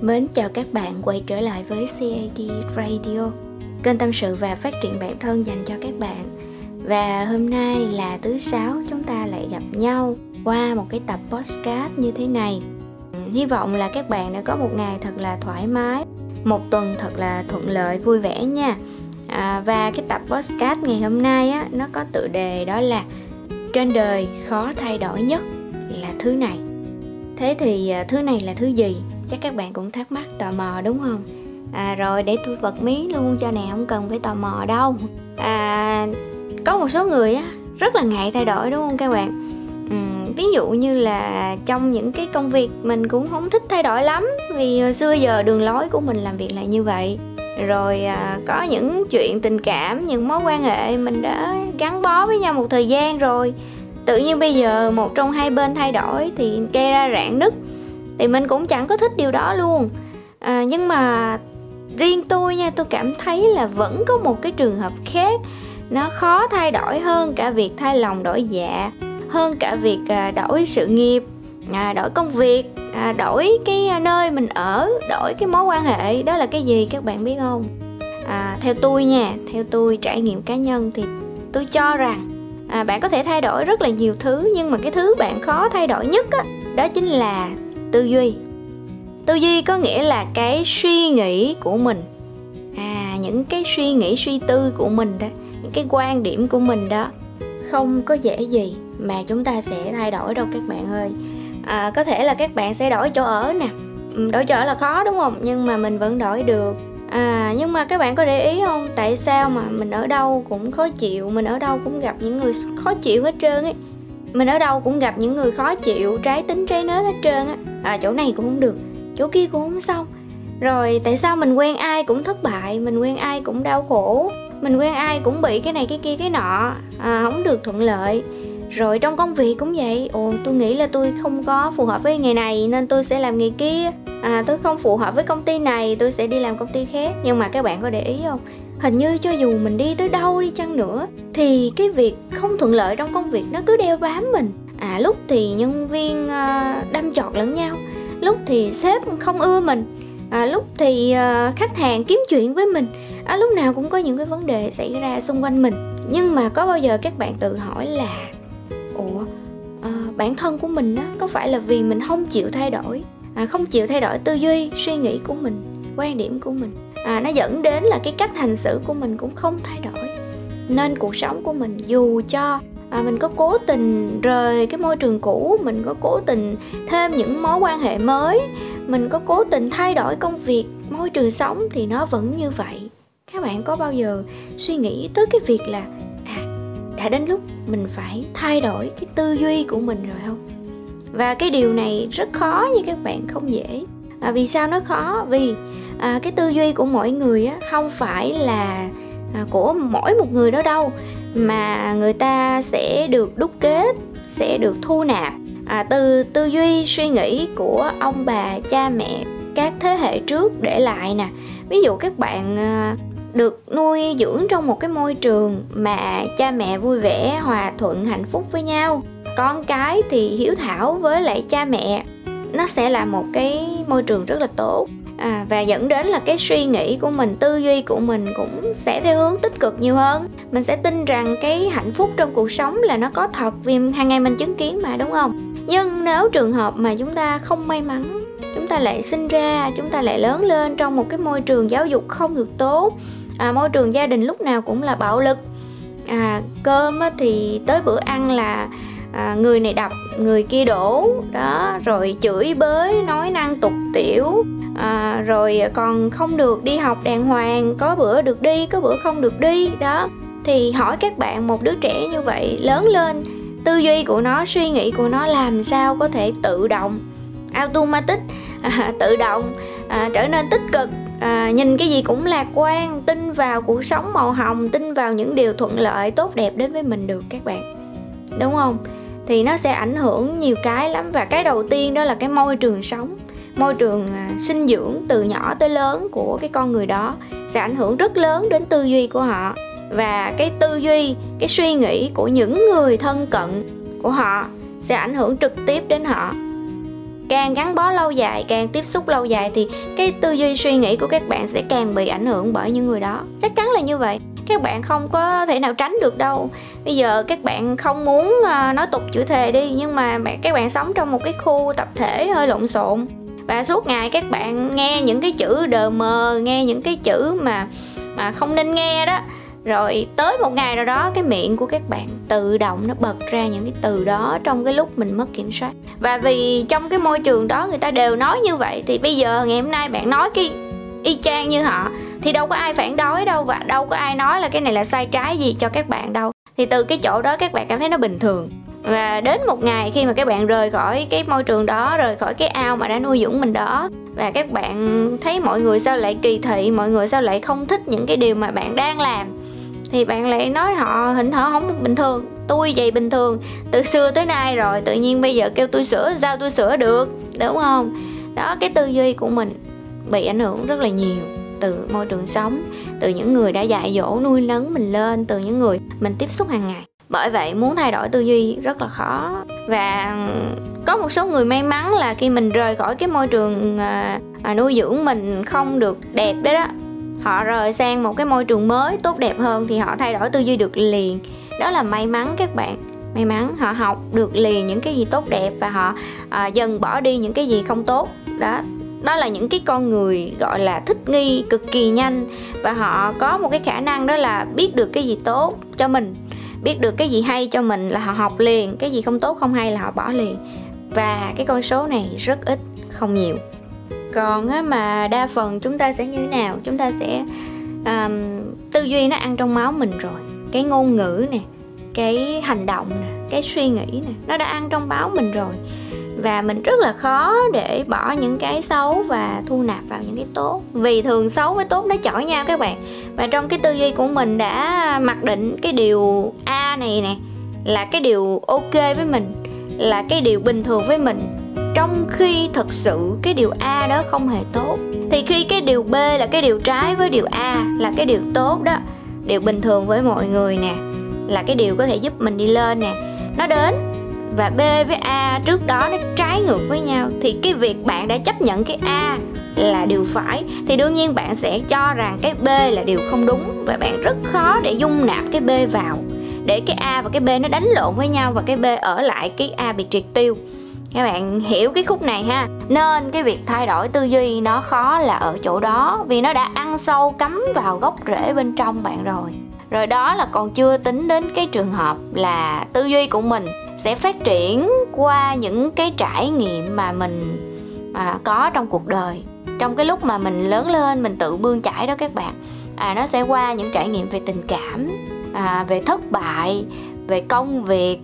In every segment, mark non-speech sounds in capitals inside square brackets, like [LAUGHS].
Mến chào các bạn quay trở lại với CAD Radio Kênh tâm sự và phát triển bản thân dành cho các bạn. Và hôm nay là thứ sáu chúng ta lại gặp nhau qua một cái tập podcast như thế này. Hy vọng là các bạn đã có một ngày thật là thoải mái Một tuần thật là thuận lợi vui vẻ nha. À, Và cái tập podcast ngày hôm nay á, nó có tựa đề đó là Trên đời khó thay đổi nhất là thứ này. Thế thì à, thứ này là thứ gì? Chắc các bạn cũng thắc mắc tò mò đúng không? À, rồi để tôi bật mí luôn cho nè không cần phải tò mò đâu. À, có một số người á rất là ngại thay đổi đúng không các bạn? Ừ, ví dụ như là trong những cái công việc mình cũng không thích thay đổi lắm vì hồi xưa giờ đường lối của mình làm việc là như vậy. Rồi à, có những chuyện tình cảm những mối quan hệ mình đã gắn bó với nhau một thời gian rồi. Tự nhiên bây giờ một trong hai bên thay đổi thì gây ra rạn nứt thì mình cũng chẳng có thích điều đó luôn. À, nhưng mà riêng tôi nha tôi cảm thấy là vẫn có một cái trường hợp khác. Nó khó thay đổi hơn cả việc thay lòng đổi dạ hơn cả việc à, đổi sự nghiệp à, đổi công việc à, đổi cái nơi mình ở đổi cái mối quan hệ. Đó là cái gì các bạn biết không? À, theo tôi nha theo tôi trải nghiệm cá nhân thì tôi cho rằng à, bạn có thể thay đổi rất là nhiều thứ nhưng mà cái thứ bạn khó thay đổi nhất á, đó chính là tư duy. Tư duy có nghĩa là cái suy nghĩ của mình. À những cái suy nghĩ suy tư của mình đó những cái quan điểm của mình đó không có dễ gì mà chúng ta sẽ thay đổi đâu các bạn ơi. À, có thể là các bạn sẽ đổi chỗ ở nè. Ừ, đổi chỗ ở là khó đúng không? Nhưng mà mình vẫn đổi được. À nhưng mà các bạn có để ý không? Tại sao mà mình ở đâu cũng khó chịu mình ở đâu cũng gặp những người khó chịu hết trơn ấy mình ở đâu cũng gặp những người khó chịu trái tính trái nết hết trơn á. À, chỗ này cũng không được chỗ kia cũng không xong. Rồi tại sao mình quen ai cũng thất bại mình quen ai cũng đau khổ mình quen ai cũng bị cái này cái kia cái nọ. À, không được thuận lợi. Rồi trong công việc cũng vậy. Ồ tôi nghĩ là tôi không có phù hợp với nghề này nên tôi sẽ làm nghề kia. À tôi không phù hợp với công ty này tôi sẽ đi làm công ty khác. Nhưng mà các bạn có để ý không? Hình như cho dù mình đi tới đâu đi chăng nữa thì cái việc không thuận lợi trong công việc nó cứ đeo bám mình. À lúc thì nhân viên uh, đâm chọt lẫn nhau lúc thì sếp không ưa mình à, lúc thì uh, khách hàng kiếm chuyện với mình. À, lúc nào cũng có những cái vấn đề xảy ra xung quanh mình. Nhưng mà có bao giờ các bạn tự hỏi là ủa à, bản thân của mình á có phải là vì mình không chịu thay đổi? À, không chịu thay đổi tư duy suy nghĩ của mình quan điểm của mình? À, nó dẫn đến là cái cách hành xử của mình cũng không thay đổi. Nên cuộc sống của mình dù cho à, mình có cố tình rời cái môi trường cũ mình có cố tình thêm những mối quan hệ mới mình có cố tình thay đổi công việc môi trường sống thì nó vẫn như vậy. Các bạn có bao giờ suy nghĩ tới cái việc là à đã đến lúc mình phải thay đổi cái tư duy của mình rồi không? Và cái điều này rất khó như các bạn không dễ. À, vì sao nó khó? Vì à, cái tư duy của mỗi người á không phải là à, của mỗi một người đó đâu mà người ta sẽ được đúc kết sẽ được thu nạp à, từ tư duy suy nghĩ của ông bà cha mẹ các thế hệ trước để lại nè. Ví dụ các bạn à, được nuôi dưỡng trong một cái môi trường mà cha mẹ vui vẻ hòa thuận hạnh phúc với nhau con cái thì hiếu thảo với lại cha mẹ nó sẽ là một cái môi trường rất là tốt à, và dẫn đến là cái suy nghĩ của mình tư duy của mình cũng sẽ theo hướng tích cực nhiều hơn. Mình sẽ tin rằng cái hạnh phúc trong cuộc sống là nó có thật vì hàng ngày mình chứng kiến mà đúng không? Nhưng nếu trường hợp mà chúng ta không may mắn chúng ta lại sinh ra chúng ta lại lớn lên trong một cái môi trường giáo dục không được tốt à, môi trường gia đình lúc nào cũng là bạo lực à, cơm thì tới bữa ăn là à, người này đập người kia đổ đó rồi chửi bới nói năng tục tiểu à, rồi còn không được đi học đàng hoàng có bữa được đi có bữa không được đi đó. Thì hỏi các bạn một đứa trẻ như vậy lớn lên tư duy của nó suy nghĩ của nó làm sao có thể tự động automatic à, tự động à, trở nên tích cực. À, nhìn cái gì cũng lạc quan tin vào cuộc sống màu hồng tin vào những điều thuận lợi tốt đẹp đến với mình được các bạn. Đúng không? Thì nó sẽ ảnh hưởng nhiều cái lắm và cái đầu tiên đó là cái môi trường sống môi trường à, sinh dưỡng từ nhỏ tới lớn của cái con người đó sẽ ảnh hưởng rất lớn đến tư duy của họ. Và cái tư duy, cái suy nghĩ của những người thân cận của họ sẽ ảnh hưởng trực tiếp đến họ. Càng gắn bó lâu dài, càng tiếp xúc lâu dài thì cái tư duy, suy nghĩ của các bạn sẽ càng bị ảnh hưởng bởi những người đó. Chắc chắn là như vậy. Các bạn không có thể nào tránh được đâu. Bây giờ các bạn không muốn à, nói tục chữ thề đi, nhưng mà các bạn sống trong một cái khu tập thể hơi lộn xộn và suốt ngày các bạn nghe những cái chữ đờ mờ, nghe những cái chữ mà mà không nên nghe đó. Rồi tới một ngày nào đó, cái miệng của các bạn tự động nó bật ra những cái từ đó trong cái lúc mình mất kiểm soát. Và vì trong cái môi trường đó người ta đều nói như vậy, thì bây giờ ngày hôm nay bạn nói cái y chang như họ, thì đâu có ai phản đối đâu và đâu có ai nói là cái này là sai trái gì cho các bạn đâu. Thì từ cái chỗ đó các bạn cảm thấy nó bình thường và đến một ngày khi mà các bạn rời khỏi cái môi trường đó, rời khỏi cái ao mà đã nuôi dưỡng mình đó, và các bạn thấy mọi người sao lại kỳ thị, mọi người sao lại không thích những cái điều mà bạn đang làm, thì bạn lại nói họ hình họ không bình thường. Tôi vậy bình thường, từ xưa tới nay rồi, tự nhiên bây giờ kêu tôi sửa, sao tôi sửa được, đúng không? Đó, cái tư duy của mình bị ảnh hưởng rất là nhiều từ môi trường sống, từ những người đã dạy dỗ nuôi nấng mình lên, từ những người mình tiếp xúc hàng ngày bởi vậy muốn thay đổi tư duy rất là khó. Và có một số người may mắn là khi mình rời khỏi cái môi trường à, à, nuôi dưỡng mình không được đẹp đấy đó. Họ rời sang một cái môi trường mới tốt đẹp hơn thì họ thay đổi tư duy được liền. Đó là may mắn các bạn. May mắn họ học được liền những cái gì tốt đẹp và họ à, dần bỏ đi những cái gì không tốt. Đó. Đó là những cái con người gọi là thích nghi cực kỳ nhanh và họ có một cái khả năng đó là biết được cái gì tốt cho mình biết được cái gì hay cho mình là họ học liền cái gì không tốt không hay là họ bỏ liền. Và cái con số này rất ít không nhiều. Còn á, mà đa phần chúng ta sẽ như thế nào? Chúng ta sẽ um, tư duy nó ăn trong máu mình rồi. Cái ngôn ngữ nè cái hành động nè cái suy nghĩ nè nó đã ăn trong máu mình rồi và mình rất là khó để bỏ những cái xấu và thu nạp vào những cái tốt. Vì thường xấu với tốt nó chọi nhau các bạn. Và trong cái tư duy của mình đã mặc định cái điều a này nè, là cái điều ok với mình, là cái điều bình thường với mình, trong khi thật sự cái điều a đó không hề tốt. Thì khi cái điều b là cái điều trái với điều a, là cái điều tốt đó, điều bình thường với mọi người nè, là cái điều có thể giúp mình đi lên nè, nó đến và B với A trước đó nó trái ngược với nhau, thì cái việc bạn đã chấp nhận cái A là điều phải, thì đương nhiên bạn sẽ cho rằng cái B là điều không đúng và bạn rất khó để dung nạp cái B vào. Để cái A và cái B nó đánh lộn với nhau và cái B ở lại, cái A bị triệt tiêu. Các bạn hiểu cái khúc này ha? Nên cái việc thay đổi tư duy nó khó là ở chỗ đó, vì nó đã ăn sâu cắm vào gốc rễ bên trong bạn rồi. Rồi đó là còn chưa tính đến cái trường hợp là tư duy của mình sẽ phát triển qua những cái trải nghiệm mà mình à, có trong cuộc đời. Trong cái lúc mà mình lớn lên mình tự bươn chải đó các bạn à, nó sẽ qua những trải nghiệm về tình cảm à, về thất bại về công việc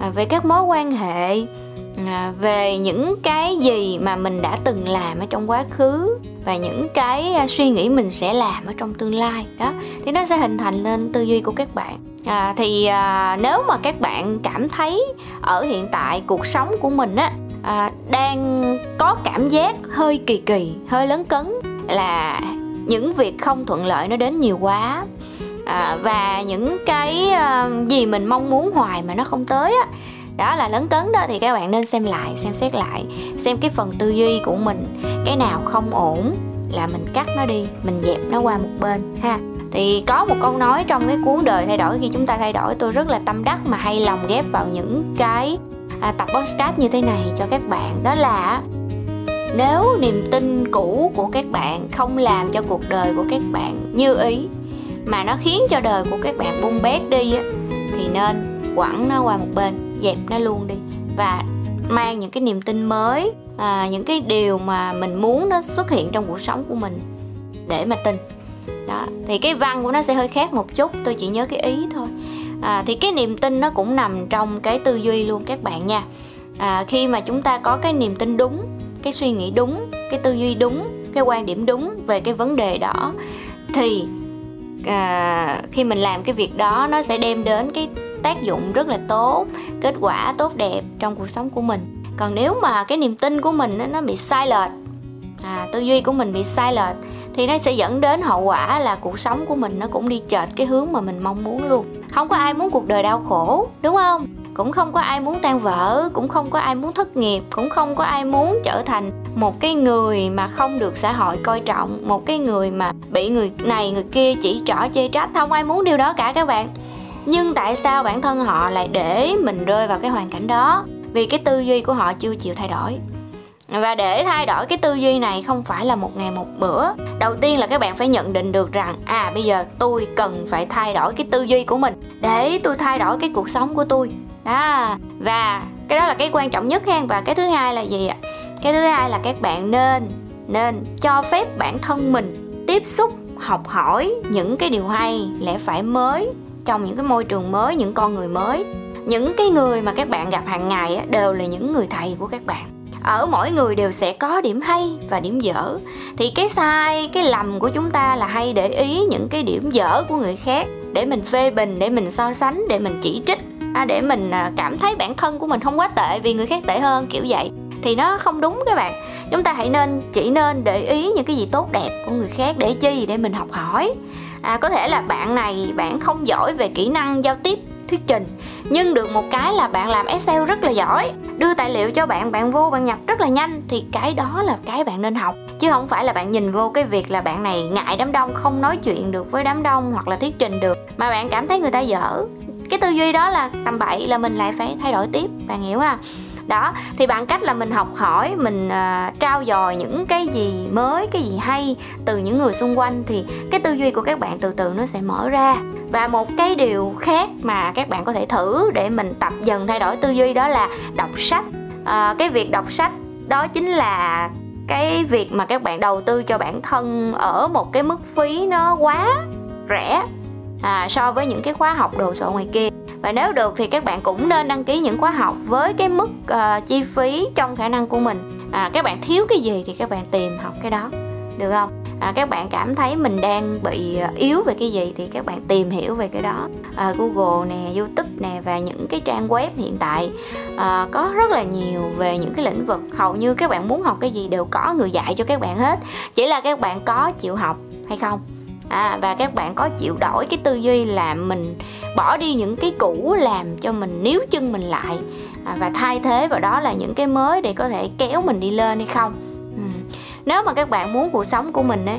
à, về các mối quan hệ À, về những cái gì mà mình đã từng làm ở trong quá khứ và những cái à, suy nghĩ mình sẽ làm ở trong tương lai đó. Thì nó sẽ hình thành lên tư duy của các bạn. À, thì à, nếu mà các bạn cảm thấy ở hiện tại cuộc sống của mình á à, đang có cảm giác hơi kỳ kỳ hơi lớn cấn là những việc không thuận lợi nó đến nhiều quá à, và những cái à, gì mình mong muốn hoài mà nó không tới á đó là lấn cấn đó thì các bạn nên xem lại xem xét lại xem cái phần tư duy của mình cái nào không ổn là mình cắt nó đi mình dẹp nó qua một bên ha. Thì có một câu nói trong cái cuốn đời thay đổi khi chúng ta thay đổi tôi rất là tâm đắc mà hay lòng ghép vào những cái à, tập podcast như thế này cho các bạn. Đó là nếu niềm tin cũ của các bạn không làm cho cuộc đời của các bạn như ý mà nó khiến cho đời của các bạn bung bét đi á thì nên quẳng nó qua một bên dẹp nó luôn đi. Và mang những cái niềm tin mới à, những cái điều mà mình muốn nó xuất hiện trong cuộc sống của mình để mà tin. Đó thì cái văn của nó sẽ hơi khác một chút tôi chỉ nhớ cái ý thôi. À, thì cái niềm tin nó cũng nằm trong cái tư duy luôn các bạn nha. À, khi mà chúng ta có cái niềm tin đúng cái suy nghĩ đúng cái tư duy đúng cái quan điểm đúng về cái vấn đề đó thì à, khi mình làm cái việc đó nó sẽ đem đến cái tác dụng rất là tốt kết quả tốt đẹp trong cuộc sống của mình. Còn nếu mà cái niềm tin của mình nó bị sai lệch à, tư duy của mình bị sai lệch thì nó sẽ dẫn đến hậu quả là cuộc sống của mình nó cũng đi chệch cái hướng mà mình mong muốn luôn. Không có ai muốn cuộc đời đau khổ đúng không? Cũng không có ai muốn tan vỡ cũng không có ai muốn thất nghiệp cũng không có ai muốn trở thành một cái người mà không được xã hội coi trọng một cái người mà bị người này người kia chỉ trỏ chê trách. Không ai muốn điều đó cả các bạn nhưng tại sao bản thân họ lại để mình rơi vào cái hoàn cảnh đó? Vì cái tư duy của họ chưa chịu thay đổi. Và để thay đổi cái tư duy này không phải là một ngày một bữa. Đầu tiên là các bạn phải nhận định được rằng à bây giờ tôi cần phải thay đổi cái tư duy của mình để tôi thay đổi cái cuộc sống của tôi. Đó. Và cái đó là cái quan trọng nhất hen. Và cái thứ hai là gì ạ? Cái thứ hai là các bạn nên nên cho phép bản thân mình tiếp xúc, học hỏi những cái điều hay lẽ phải mới trong những cái môi trường mới, những con người mới. Những cái người mà các bạn gặp hàng ngày đều là những người thầy của các bạn. Ở mỗi người đều sẽ có điểm hay và điểm dở. Thì cái sai, cái lầm của chúng ta là hay để ý những cái điểm dở của người khác, để mình phê bình, để mình so sánh, để mình chỉ trích à, để mình à, cảm thấy bản thân của mình không quá tệ vì người khác tệ hơn, kiểu vậy. Thì nó không đúng các bạn. Chúng ta hãy nên, chỉ nên để ý những cái gì tốt đẹp của người khác để chi? Để mình học hỏi à, có thể là bạn này bạn không giỏi về kỹ năng giao tiếp thuyết trình nhưng được một cái là bạn làm excel rất là giỏi đưa tài liệu cho bạn bạn vô bạn nhập rất là nhanh thì cái đó là cái bạn nên học. Chứ không phải là bạn nhìn vô cái việc là bạn này ngại đám đông không nói chuyện được với đám đông hoặc là thuyết trình được mà bạn cảm thấy người ta dở. Cái tư duy đó là tầm bậy là mình lại phải thay đổi tiếp bạn hiểu không? Đó thì bằng cách là mình học hỏi mình ờ, uh, trao dồi những cái gì mới cái gì hay từ những người xung quanh thì cái tư duy của các bạn từ từ nó sẽ mở ra. Và một cái điều khác mà các bạn có thể thử để mình tập dần thay đổi tư duy đó là đọc sách. À, cái việc đọc sách đó chính là cái việc mà các bạn đầu tư cho bản thân ở một cái mức phí nó quá rẻ à, so với những cái khóa học đồ sộ ngoài kia và nếu được thì các bạn cũng nên đăng ký những khóa học với cái mức uh, chi phí trong khả năng của mình. À, các bạn thiếu cái gì thì các bạn tìm học cái đó. Được không? À, các bạn cảm thấy mình đang bị ờ, yếu về cái gì thì các bạn tìm hiểu về cái đó. À, Google nè YouTube nè và những cái trang web hiện tại à, có rất là nhiều về những cái lĩnh vực. Hầu như các bạn muốn học cái gì đều có người dạy cho các bạn hết. Chỉ là các bạn có chịu học hay không à, và các bạn có chịu đổi cái tư duy là mình bỏ đi những cái cũ làm cho mình níu chân mình lại à, và thay thế vào đó là những cái mới để có thể kéo mình đi lên hay không ừ. nếu mà các bạn muốn cuộc sống của mình ấy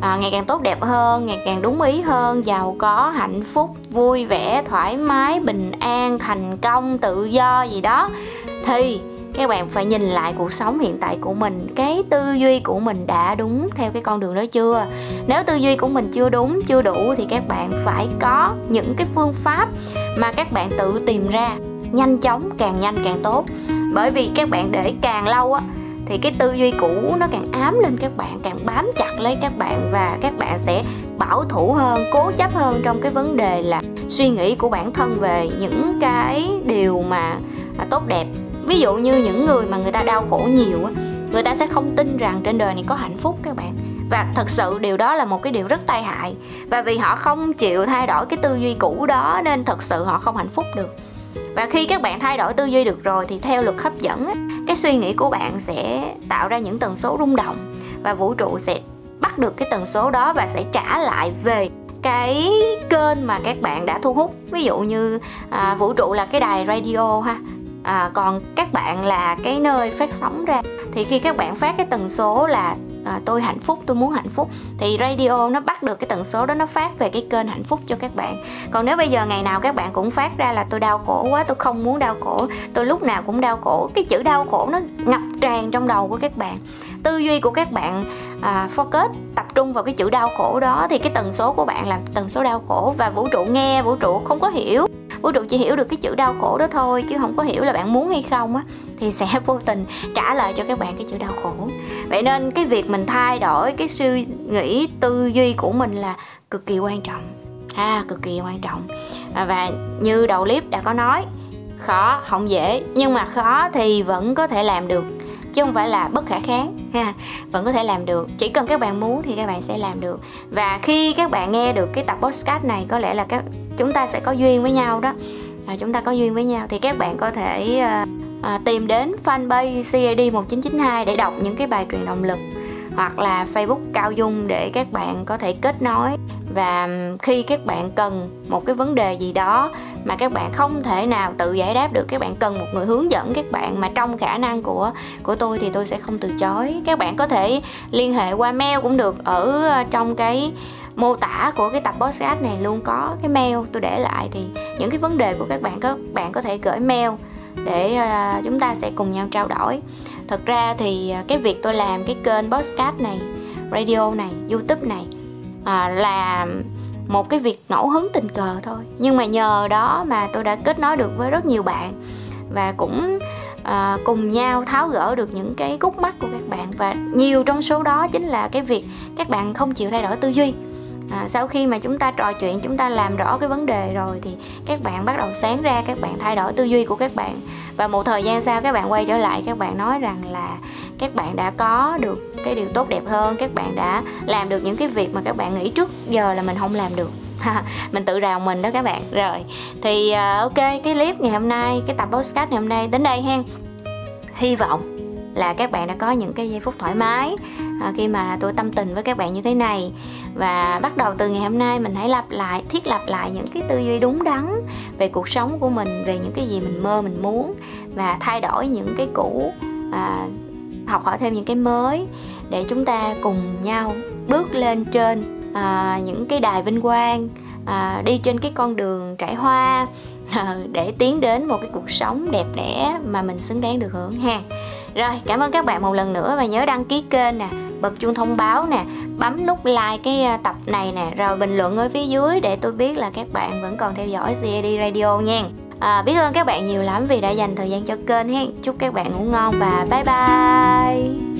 à, ngày càng tốt đẹp hơn ngày càng đúng ý hơn giàu có hạnh phúc vui vẻ thoải mái bình an thành công tự do gì đó thì các bạn phải nhìn lại cuộc sống hiện tại của mình. Cái tư duy của mình đã đúng theo cái con đường đó chưa? Nếu tư duy của mình chưa đúng, chưa đủ thì các bạn phải có những cái phương pháp mà các bạn tự tìm ra. Nhanh chóng, càng nhanh càng tốt. Bởi vì các bạn để càng lâu á, thì cái tư duy cũ nó càng ám lên các bạn, càng bám chặt lấy các bạn và các bạn sẽ bảo thủ hơn, cố chấp hơn trong cái vấn đề là suy nghĩ của bản thân về những cái điều mà à, tốt đẹp ví dụ như những người mà người ta đau khổ nhiều người ta sẽ không tin rằng trên đời này có hạnh phúc các bạn. Và thật sự điều đó là một cái điều rất tai hại. Và vì họ không chịu thay đổi cái tư duy cũ đó nên thật sự họ không hạnh phúc được. Và khi các bạn thay đổi tư duy được rồi thì theo luật hấp dẫn cái suy nghĩ của bạn sẽ tạo ra những tần số rung động. Và vũ trụ sẽ bắt được cái tần số đó và sẽ trả lại về cái kênh mà các bạn đã thu hút. Ví dụ như à, vũ trụ là cái đài radio ha à, còn các bạn là cái nơi phát sóng ra thì khi các bạn phát cái tần số là à, tôi hạnh phúc tôi muốn hạnh phúc thì radio nó bắt được cái tần số đó nó phát về cái kênh hạnh phúc cho các bạn. Còn nếu bây giờ ngày nào các bạn cũng phát ra là tôi đau khổ quá tôi không muốn đau khổ tôi lúc nào cũng đau khổ cái chữ đau khổ nó ngập tràn trong đầu của các bạn. Tư duy của các bạn à, focus tập trung vào cái chữ đau khổ đó thì cái tần số của bạn là tần số đau khổ và vũ trụ nghe vũ trụ không có hiểu vũ trụ chỉ hiểu được cái chữ đau khổ đó thôi chứ không có hiểu là bạn muốn hay không á thì sẽ [LAUGHS] vô tình trả lời cho các bạn cái chữ đau khổ. Vậy nên cái việc mình thay đổi cái suy nghĩ tư duy của mình là cực kỳ quan trọng. À cực kỳ quan trọng. À, và như đầu clip đã có nói khó không dễ nhưng mà khó thì vẫn có thể làm được chứ không phải là bất khả kháng. Ha vẫn có thể làm được. Chỉ cần các bạn muốn thì các bạn sẽ làm được. Và khi các bạn nghe được cái tập podcast này có lẽ là các chúng ta sẽ có duyên với nhau đó. À, chúng ta có duyên với nhau. Thì các bạn có thể à, à, tìm đến fanpage CAD 1992 để đọc những cái bài truyền động lực hoặc là Facebook Cao Dung để các bạn có thể kết nối. Và khi các bạn cần một cái vấn đề gì đó mà các bạn không thể nào tự giải đáp được các bạn cần một người hướng dẫn các bạn mà trong khả năng của của tôi thì tôi sẽ không từ chối. Các bạn có thể liên hệ qua mail cũng được ở ờ, trong cái mô tả của cái tập podcast này luôn có cái mail. Tôi để lại thì những cái vấn đề của các bạn các bạn có thể gửi mail để ờ, chúng ta sẽ cùng nhau trao đổi. Thật ra thì ờ, cái việc tôi làm cái kênh podcast này radio này youtube này ờ, là một cái việc ngẫu hứng tình cờ thôi. Nhưng mà nhờ đó mà tôi đã kết nối được với rất nhiều bạn và cũng à, cùng nhau tháo gỡ được những cái gút mắt của các bạn. Và nhiều trong số đó chính là cái việc các bạn không chịu thay đổi tư duy à, sau khi mà chúng ta trò chuyện chúng ta làm rõ cái vấn đề rồi thì các bạn bắt đầu sáng ra các bạn thay đổi tư duy của các bạn. Và một thời gian sau các bạn quay trở lại các bạn nói rằng là các bạn đã có được cái điều tốt đẹp hơn các bạn đã làm được những cái việc mà các bạn nghĩ trước giờ là mình không làm được. [LAUGHS] Mình tự rào mình đó các bạn. Rồi thì uh, ok cái clip ngày hôm nay cái tập podcast ngày hôm nay đến đây hen. Hy vọng là các bạn đã có những cái giây phút thoải mái à, khi mà tôi tâm tình với các bạn như thế này. Và bắt đầu từ ngày hôm nay mình hãy lặp lại thiết lập lại những cái tư duy đúng đắn về cuộc sống của mình về những cái gì mình mơ mình muốn và thay đổi những cái cũ à, học hỏi thêm những cái mới để chúng ta cùng nhau bước lên trên à, những cái đài vinh quang à, đi trên cái con đường trải hoa [LAUGHS] à, để tiến đến một cái cuộc sống đẹp đẽ mà mình xứng đáng được hưởng ha rồi cảm ơn các bạn một lần nữa và nhớ đăng ký kênh nè bật chuông thông báo nè bấm nút like cái ờ, tập này nè rồi bình luận ở phía dưới để tôi biết là các bạn vẫn còn theo dõi CAD Radio nha. À, biết ơn các bạn nhiều lắm vì đã dành thời gian cho kênh hen. Chúc các bạn ngủ ngon và bye bye.